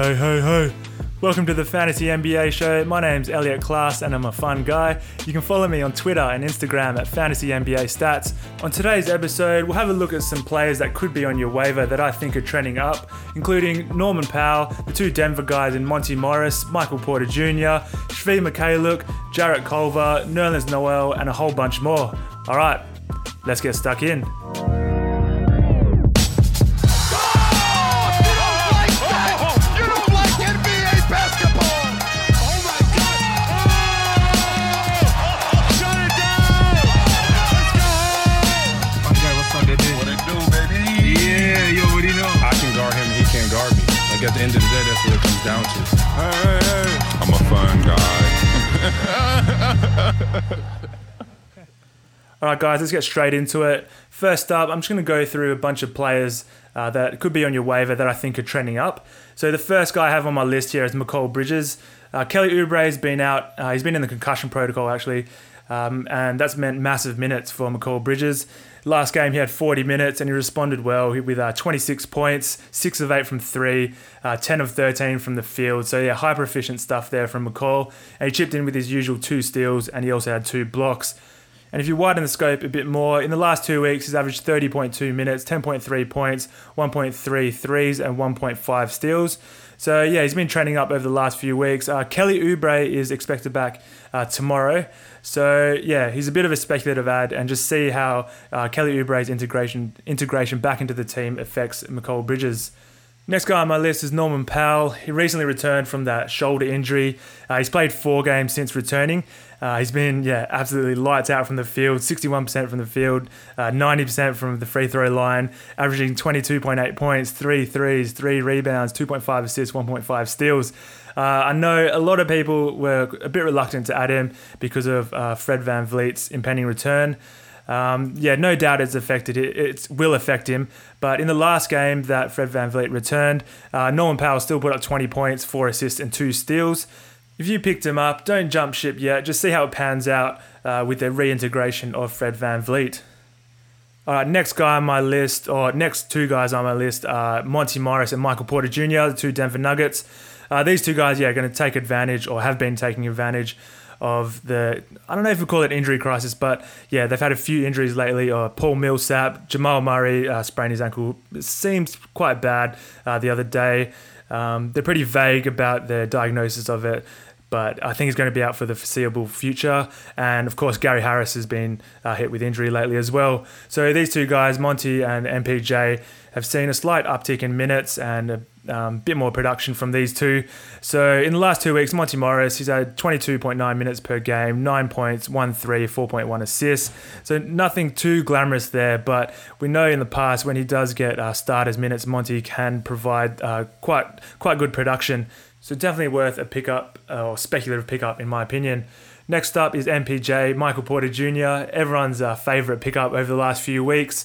Hey, hey, hey. Welcome to the Fantasy NBA show. My name's Elliot Class and I'm a fun guy. You can follow me on Twitter and Instagram at Fantasy NBA Stats. On today's episode, we'll have a look at some players that could be on your waiver that I think are trending up, including Norman Powell, the two Denver guys in Monte Morris, Michael Porter Jr., Svi Mykhailiuk, Jarrett Culver, Nerlens Noel, and a whole bunch more. All right, let's get stuck in. All right, guys, let's get straight into it. First up, I'm just going to go through a bunch of players uh, that could be on your waiver that I think are trending up. So the first guy I have on my list here is Mikal Bridges. Uh, Kelly Oubre has been out. Uh, he's been in the concussion protocol actually, um, and that's meant massive minutes for Mikal Bridges. Last game he had 40 minutes and he responded well with uh, 26 points, six of eight from three, uh, 10 of 13 from the field. So yeah, hyper efficient stuff there from Mikal. And he chipped in with his usual two steals and he also had two blocks. And if you widen the scope a bit more, in the last two weeks, he's averaged 30.2 minutes, 10.3 points, 1.3 threes, and 1.5 steals. So, yeah, he's been training up over the last few weeks. Uh, Kelly Oubre is expected back uh, tomorrow. So, yeah, he's a bit of a speculative ad, and just see how uh, Kelly Oubre's integration, integration back into the team affects Mikal Bridges. Next guy on my list is Norman Powell. He recently returned from that shoulder injury. Uh, he's played four games since returning. Uh, he's been, yeah, absolutely lights out from the field 61% from the field, uh, 90% from the free throw line, averaging 22.8 points, three threes, three rebounds, 2.5 assists, 1.5 steals. Uh, I know a lot of people were a bit reluctant to add him because of uh, Fred VanVleet's impending return. Um, yeah, no doubt it's affected. It, it will affect him. But in the last game that Fred VanVleet returned, uh, Norman Powell still put up 20 points, four assists, and two steals. If you picked him up, don't jump ship yet. Just see how it pans out uh, with the reintegration of Fred VanVleet. All right, next guy on my list, or next two guys on my list, are Monte Morris and Michael Porter Jr., the two Denver Nuggets. Uh, these two guys, yeah, are going to take advantage or have been taking advantage of the I don't know if we call it injury crisis, but yeah, they've had a few injuries lately. Or Paul Millsap, Jamal Murray uh, sprained his ankle. It seems quite bad uh, the other day. Um, they're pretty vague about their diagnosis of it, but I think he's going to be out for the foreseeable future. And of course, Gary Harris has been uh, hit with injury lately as well. So these two guys, Monte and MPJ, have seen a slight uptick in minutes and um, bit more production from these two. So in the last two weeks, Monte Morris, he's had 22.9 minutes per game, 9 points, 1 3, 4.1 assists. So nothing too glamorous there, but we know in the past when he does get uh, starters minutes, Monte can provide uh, quite quite good production. So definitely worth a pickup uh, or speculative pickup in my opinion. Next up is MPJ, Michael Porter Jr., everyone's uh, favourite pickup over the last few weeks.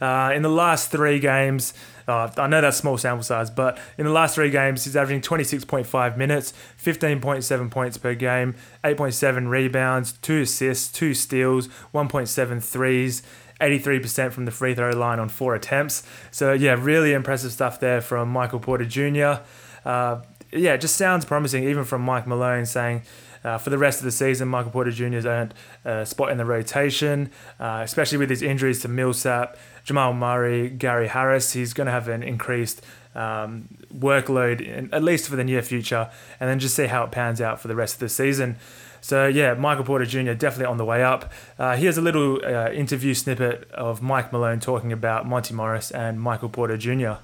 Uh, in the last three games, uh, I know that's small sample size, but in the last three games, he's averaging 26.5 minutes, 15.7 points per game, 8.7 rebounds, 2 assists, 2 steals, 1.7 threes. 83% from the free throw line on four attempts. So, yeah, really impressive stuff there from Michael Porter Jr. Uh, yeah, it just sounds promising, even from Mike Malone saying uh, for the rest of the season, Michael Porter Jr. has earned a spot in the rotation, uh, especially with his injuries to Millsap, Jamal Murray, Gary Harris. He's going to have an increased um, workload, in, at least for the near future, and then just see how it pans out for the rest of the season. So yeah, Michael Porter Jr. definitely on the way up. Uh, here's a little uh, interview snippet of Mike Malone talking about Monte Morris and Michael Porter Jr.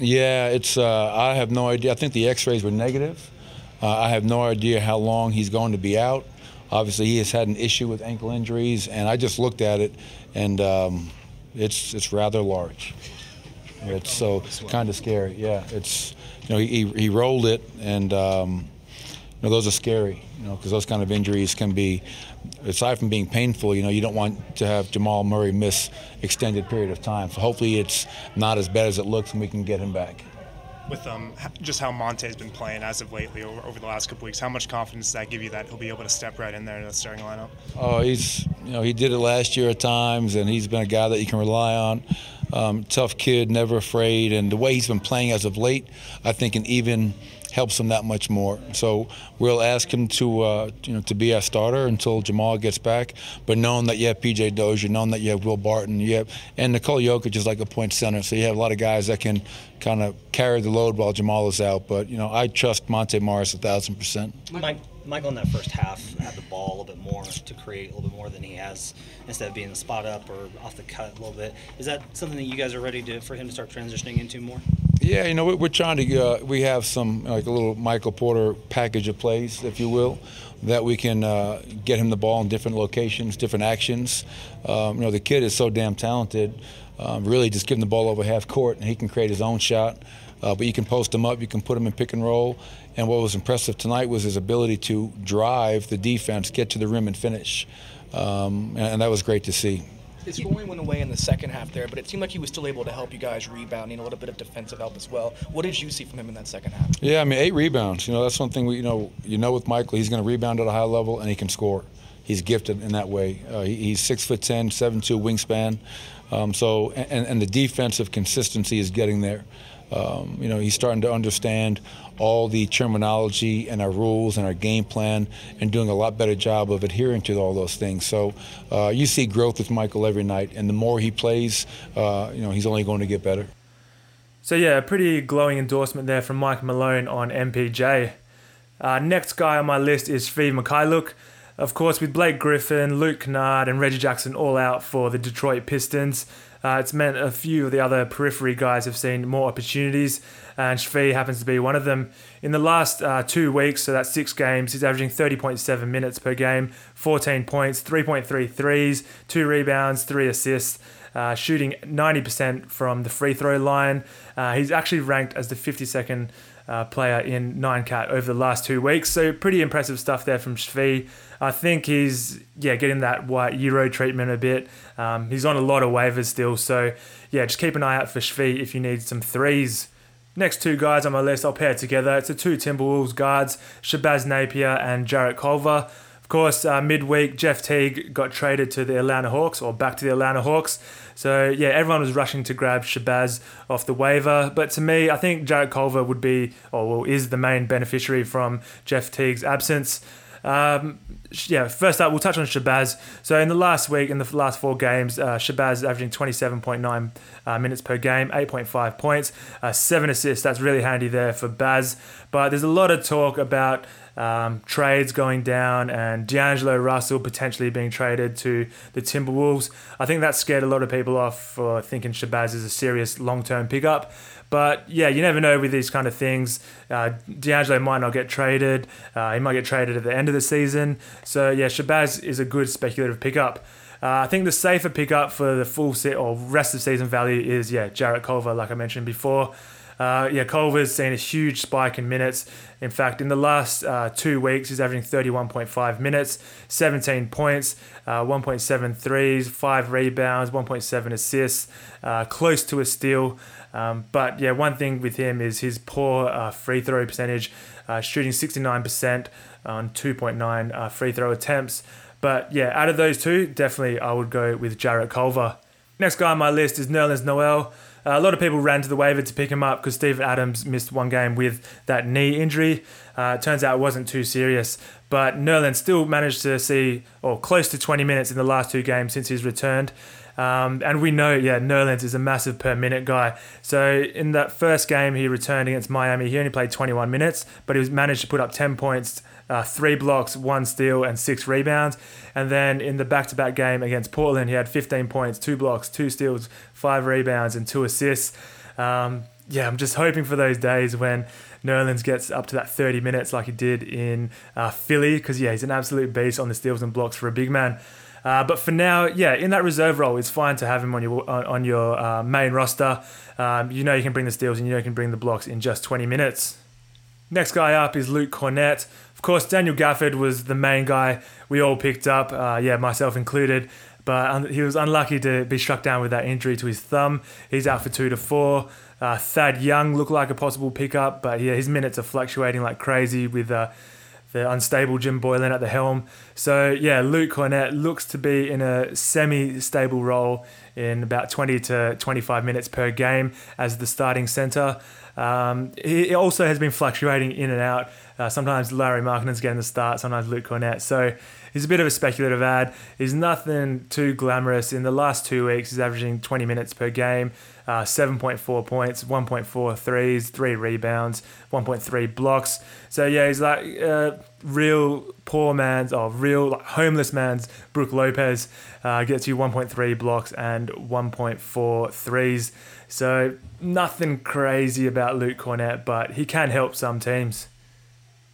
Yeah, it's. Uh, I have no idea. I think the X-rays were negative. Uh, I have no idea how long he's going to be out. Obviously, he has had an issue with ankle injuries, and I just looked at it, and um, it's it's rather large. It's so kind of scary. Yeah, it's you know he he rolled it, and um, you know those are scary. You know because those kind of injuries can be, aside from being painful, you know you don't want to have Jamal Murray miss extended period of time. So hopefully it's not as bad as it looks, and we can get him back. With um, just how Monte's been playing as of lately over, over the last couple weeks. How much confidence does that give you that he'll be able to step right in there in the starting lineup? Oh, he's you know he did it last year at times, and he's been a guy that you can rely on. Um, tough kid, never afraid, and the way he's been playing as of late, I think, can even helps him that much more. So we'll ask him to uh, you know to be our starter until Jamal gets back. But knowing that you have PJ Dozier, knowing that you have Will Barton, you have and Nikola Jokic is like a point center, so you have a lot of guys that can kind of carry the load while Jamal is out. But you know I trust Monte Morris a thousand percent. Mike, Michael in that first half had the ball a little bit more to create a little bit more than he has instead of being spot up or off the cut a little bit. Is that something that you guys are ready to for him to start transitioning into more? Yeah, you know, we're trying to. Uh, we have some like a little Michael Porter package of plays, if you will, that we can uh, get him the ball in different locations, different actions. Um, you know, the kid is so damn talented. Um, really, just give him the ball over half court, and he can create his own shot. Uh, but you can post him up, you can put him in pick and roll. And what was impressive tonight was his ability to drive the defense, get to the rim, and finish. Um, and, and that was great to see. His scoring went away in the second half there, but it seemed like he was still able to help you guys rebounding a little bit of defensive help as well. What did you see from him in that second half? Yeah, I mean, eight rebounds. You know, that's one thing we, you know, you know, with Michael, he's going to rebound at a high level and he can score. He's gifted in that way. Uh, he, he's six foot ten, seven two wingspan. Um, so, and, and the defensive consistency is getting there. Um, you know, he's starting to understand all the terminology and our rules and our game plan and doing a lot better job of adhering to all those things. So uh, you see growth with Michael every night, and the more he plays, uh, you know, he's only going to get better. So yeah, a pretty glowing endorsement there from Mike Malone on MPJ. Uh, next guy on my list is Svi Mykhailiuk. Of course, with Blake Griffin, Luke Kennard, and Reggie Jackson all out for the Detroit Pistons, uh, it's meant a few of the other periphery guys have seen more opportunities, and Svi happens to be one of them. In the last uh, two weeks, so that's six games, he's averaging 30.7 minutes per game, 14 points, 3.3 threes, two rebounds, three assists. Uh, shooting 90% from the free throw line. Uh, he's actually ranked as the 52nd uh, player in nine cat over the last two weeks. So pretty impressive stuff there from Svi. I think he's yeah getting that white Euro treatment a bit. Um, he's on a lot of waivers still, so yeah, just keep an eye out for Svi if you need some threes. Next two guys on my list, I'll pair together. It's the two Timberwolves guards, Shabazz Napier and Jarrett Culver. Course, uh, midweek, Jeff Teague got traded to the Atlanta Hawks or back to the Atlanta Hawks. So, yeah, everyone was rushing to grab Shabazz off the waiver. But to me, I think Jarrett Culver would be, or is the main beneficiary from Jeff Teague's absence. Um, yeah, first up, we'll touch on Shabazz. So in the last week, in the last four games, uh, Shabazz is averaging 27.9 uh, minutes per game, 8.5 points, uh, seven assists. That's really handy there for Baz. But there's a lot of talk about um, trades going down and D'Angelo Russell potentially being traded to the Timberwolves. I think that scared a lot of people off for thinking Shabazz is a serious long-term pickup. But yeah, you never know with these kind of things. Uh, D'Angelo might not get traded. Uh, he might get traded at the end of the season. So yeah, Shabazz is a good speculative pickup. Uh, I think the safer pickup for the full set or rest of season value is yeah Jarrett Culver, like I mentioned before. Uh, yeah, Culver's seen a huge spike in minutes. In fact, in the last uh, two weeks, he's averaging 31.5 minutes, 17 points, uh, 1.7 threes, 5 rebounds, 1.7 assists, uh, close to a steal. Um, but yeah, one thing with him is his poor uh, free throw percentage, uh, shooting 69% on 2.9 uh, free throw attempts. But yeah, out of those two, definitely I would go with Jarrett Culver. Next guy on my list is Nerlens Noel. Uh, a lot of people ran to the waiver to pick him up because Steven Adams missed one game with that knee injury. Uh, turns out it wasn't too serious, but Nerlens still managed to see, or close to 20 minutes in the last two games since he's returned. Um, and we know, yeah, Nerlens is a massive per minute guy. So in that first game he returned against Miami, he only played 21 minutes, but he was managed to put up 10 points, uh, three blocks, one steal, and six rebounds. And then in the back-to-back game against Portland, he had 15 points, two blocks, two steals, five rebounds, and two assists. Um, yeah, I'm just hoping for those days when Nerlens gets up to that 30 minutes like he did in uh, Philly, because yeah, he's an absolute beast on the steals and blocks for a big man. Uh, but for now, yeah, in that reserve role, it's fine to have him on your on, on your uh, main roster. Um, you know you can bring the steals and you know you can bring the blocks in just 20 minutes. Next guy up is Luke Kornet. Of course, Daniel Gafford was the main guy we all picked up, uh, yeah, myself included. But he was unlucky to be struck down with that injury to his thumb. He's out for two to four. Uh, Thad Young looked like a possible pickup, but yeah, his minutes are fluctuating like crazy with uh, the unstable Jim Boylan at the helm. So yeah, Luke Kornet looks to be in a semi-stable role in about 20 to 25 minutes per game as the starting centre. Um, he also has been fluctuating in and out. Uh, sometimes Larry Markkanen's getting the start, sometimes Luke Kornet. So he's a bit of a speculative ad. He's nothing too glamorous. In the last two weeks, he's averaging 20 minutes per game, uh, 7.4 points, 1.4 threes, 3 rebounds, 1.3 blocks. So yeah, he's like uh, real poor man's, or real like, homeless man's Brook Lopez. Uh, gets you 1.3 blocks and 1.4 threes. So nothing crazy about Luke Kornet, but he can help some teams.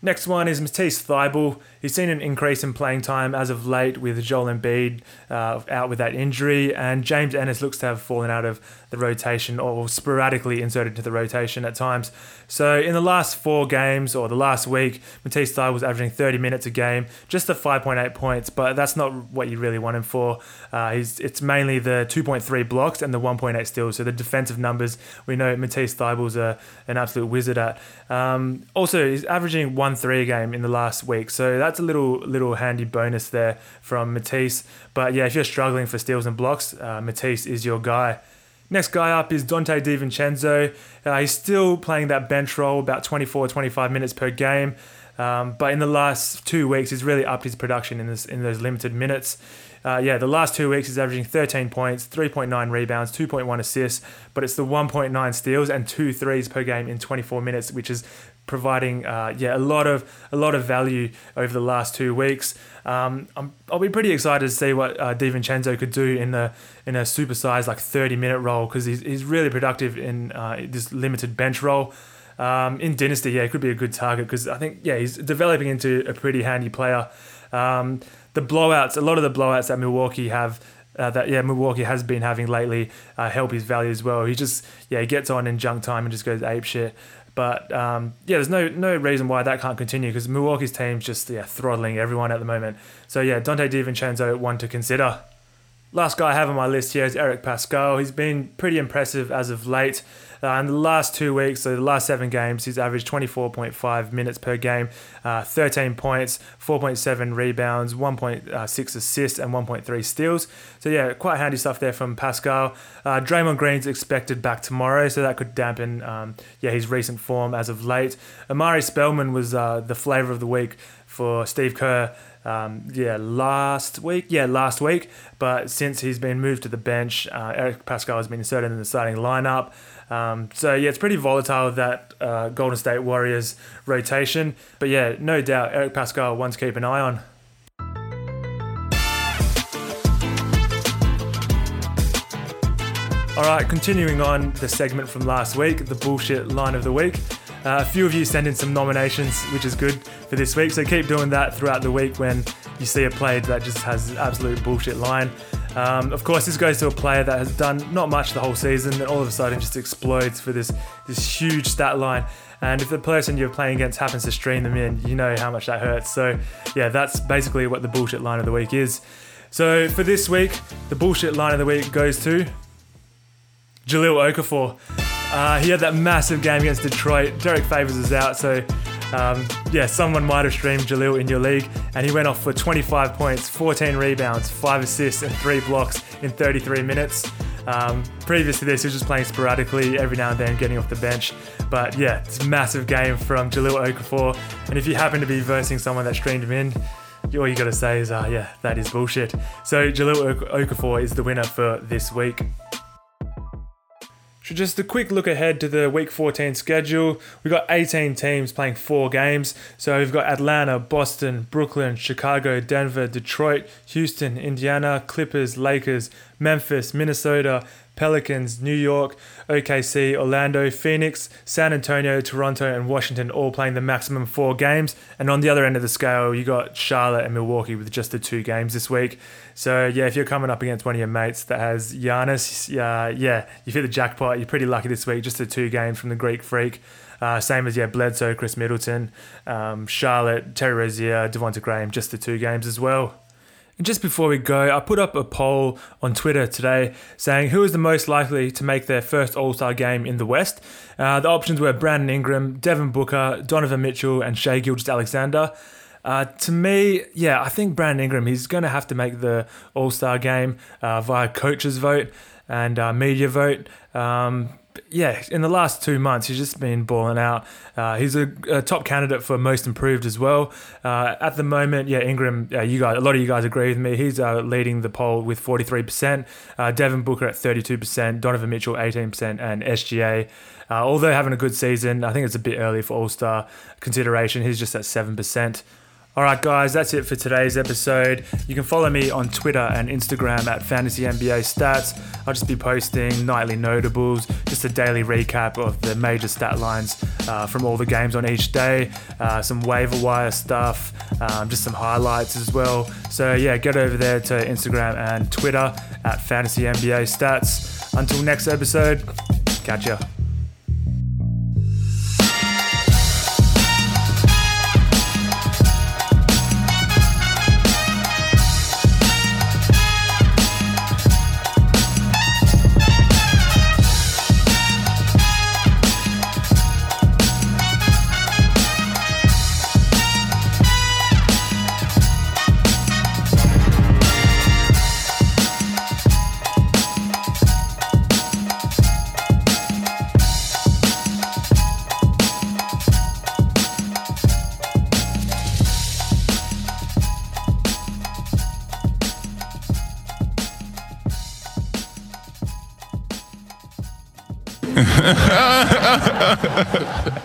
Next one is Matisse Thybulle. He's seen an increase in playing time as of late with Joel Embiid uh, out with that injury, and James Ennis looks to have fallen out of the rotation or sporadically inserted into the rotation at times. So in the last four games or the last week, Matisse Thybulle was averaging 30 minutes a game, just at 5.8 points, but that's not what you really want him for. Uh, he's, it's mainly the 2.3 blocks and the 1.8 steals. So the defensive numbers, we know Matisse Thybulle's a, an absolute wizard at. Um, also, he's averaging one three a game in the last week, so that's a little little handy bonus there from Matisse. But yeah, if you're struggling for steals and blocks, uh, Matisse is your guy. Next guy up is Dante DiVincenzo. Uh, he's still playing that bench role, about 24, 25 minutes per game. Um, but in the last two weeks, he's really upped his production in this in those limited minutes. Uh, yeah, the last two weeks he's averaging 13 points, 3.9 rebounds, 2.1 assists, but it's the 1.9 steals and two threes per game in 24 minutes, which is providing uh, yeah a lot of a lot of value over the last two weeks. Um, i will be pretty excited to see what uh, DiVincenzo could do in the in a supersized like 30 minute role because he's, he's really productive in uh, this limited bench role. Um, in Dynasty, yeah, it could be a good target because I think yeah he's developing into a pretty handy player. Um, the blowouts, a lot of the blowouts that Milwaukee have uh, that yeah Milwaukee has been having lately uh, help his value as well. He just yeah he gets on in junk time and just goes ape shit. But um, yeah, there's no no reason why that can't continue because Milwaukee's team's just yeah throttling everyone at the moment. So yeah, Dante DiVincenzo one to consider. Last guy I have on my list here is Eric Paschall. He's been pretty impressive as of late. Uh, in the last two weeks, so the last seven games, he's averaged 24.5 minutes per game, uh, 13 points, 4.7 rebounds, 1.6 assists, and 1.3 steals. So, yeah, quite handy stuff there from Paschall. Uh, Draymond Green's expected back tomorrow, so that could dampen um, yeah his recent form as of late. Omari Spellman was uh, the flavour of the week for Steve Kerr um, yeah, last week. Yeah, last week. But since he's been moved to the bench, uh, Eric Paschall has been inserted in the starting lineup. Um, so yeah, it's pretty volatile that uh, Golden State Warriors rotation. But yeah, no doubt Eric Paschall one to keep an eye on. All right, continuing on the segment from last week, the bullshit line of the week. Uh, a few of you sent in some nominations, which is good for this week. So keep doing that throughout the week when you see a player that just has an absolute bullshit line. Um, of course, this goes to a player that has done not much the whole season, and all of a sudden just explodes for this this huge stat line. And if the person you're playing against happens to stream them in, you know how much that hurts. So yeah, that's basically what the bullshit line of the week is. So for this week, the bullshit line of the week goes to Jahlil Okafor. Uh, he had that massive game against Detroit. Derrick Favors is out, so um, yeah, someone might have streamed Jahlil in your league, and he went off for 25 points, 14 rebounds, 5 assists, and 3 blocks in 33 minutes. Um, previous to this, he was just playing sporadically every now and then, getting off the bench. But yeah, it's a massive game from Jahlil Okafor, and if you happen to be versing someone that streamed him in, all you got to say is, uh, yeah, that is bullshit. So Jahlil Okafor is the winner for this week. So just a quick look ahead to the Week 14 schedule. We've got 18 teams playing four games. So we've got Atlanta, Boston, Brooklyn, Chicago, Denver, Detroit, Houston, Indiana, Clippers, Lakers, Memphis, Minnesota, Pelicans, New York, OKC, Orlando, Phoenix, San Antonio, Toronto, and Washington all playing the maximum four games. And on the other end of the scale, you got Charlotte and Milwaukee with just the two games this week. So yeah, if you're coming up against one of your mates that has Giannis, uh, yeah, you hit the jackpot. You're pretty lucky this week. Just the two games from the Greek Freak. Uh, same as yeah, Bledsoe, Khris Middleton, um, Charlotte, Terry Rozier, Devonte Graham. Just the two games as well. And just before we go, I put up a poll on Twitter today saying who is the most likely to make their first All Star game in the West. Uh, the options were Brandon Ingram, Devin Booker, Donovan Mitchell, and Shai Gilgeous Alexander. Uh, to me, yeah, I think Brandon Ingram, he's going to have to make the All Star game uh, via coaches vote and uh, media vote. Um, yeah, in the last two months, he's just been balling out. Uh, he's a, a, top candidate for most improved as well. Uh, at the moment, yeah, Ingram, uh, you guys, a lot of you guys agree with me. He's uh, leading the poll with 43%. Uh, Devin Booker at 32%, Donovan Mitchell 18%, and SGA. Uh, although having a good season, I think it's a bit early for All Star consideration. He's just at 7%. All right, guys, that's it for today's episode. You can follow me on Twitter and Instagram at Fantasy NBA Stats. I'll just be posting nightly notables, just a daily recap of the major stat lines uh, from all the games on each day, uh, some waiver wire stuff, um, just some highlights as well. So, yeah, get over there to Instagram and Twitter at Fantasy NBA Stats. Until next episode, catch ya. Ha ha ha ha!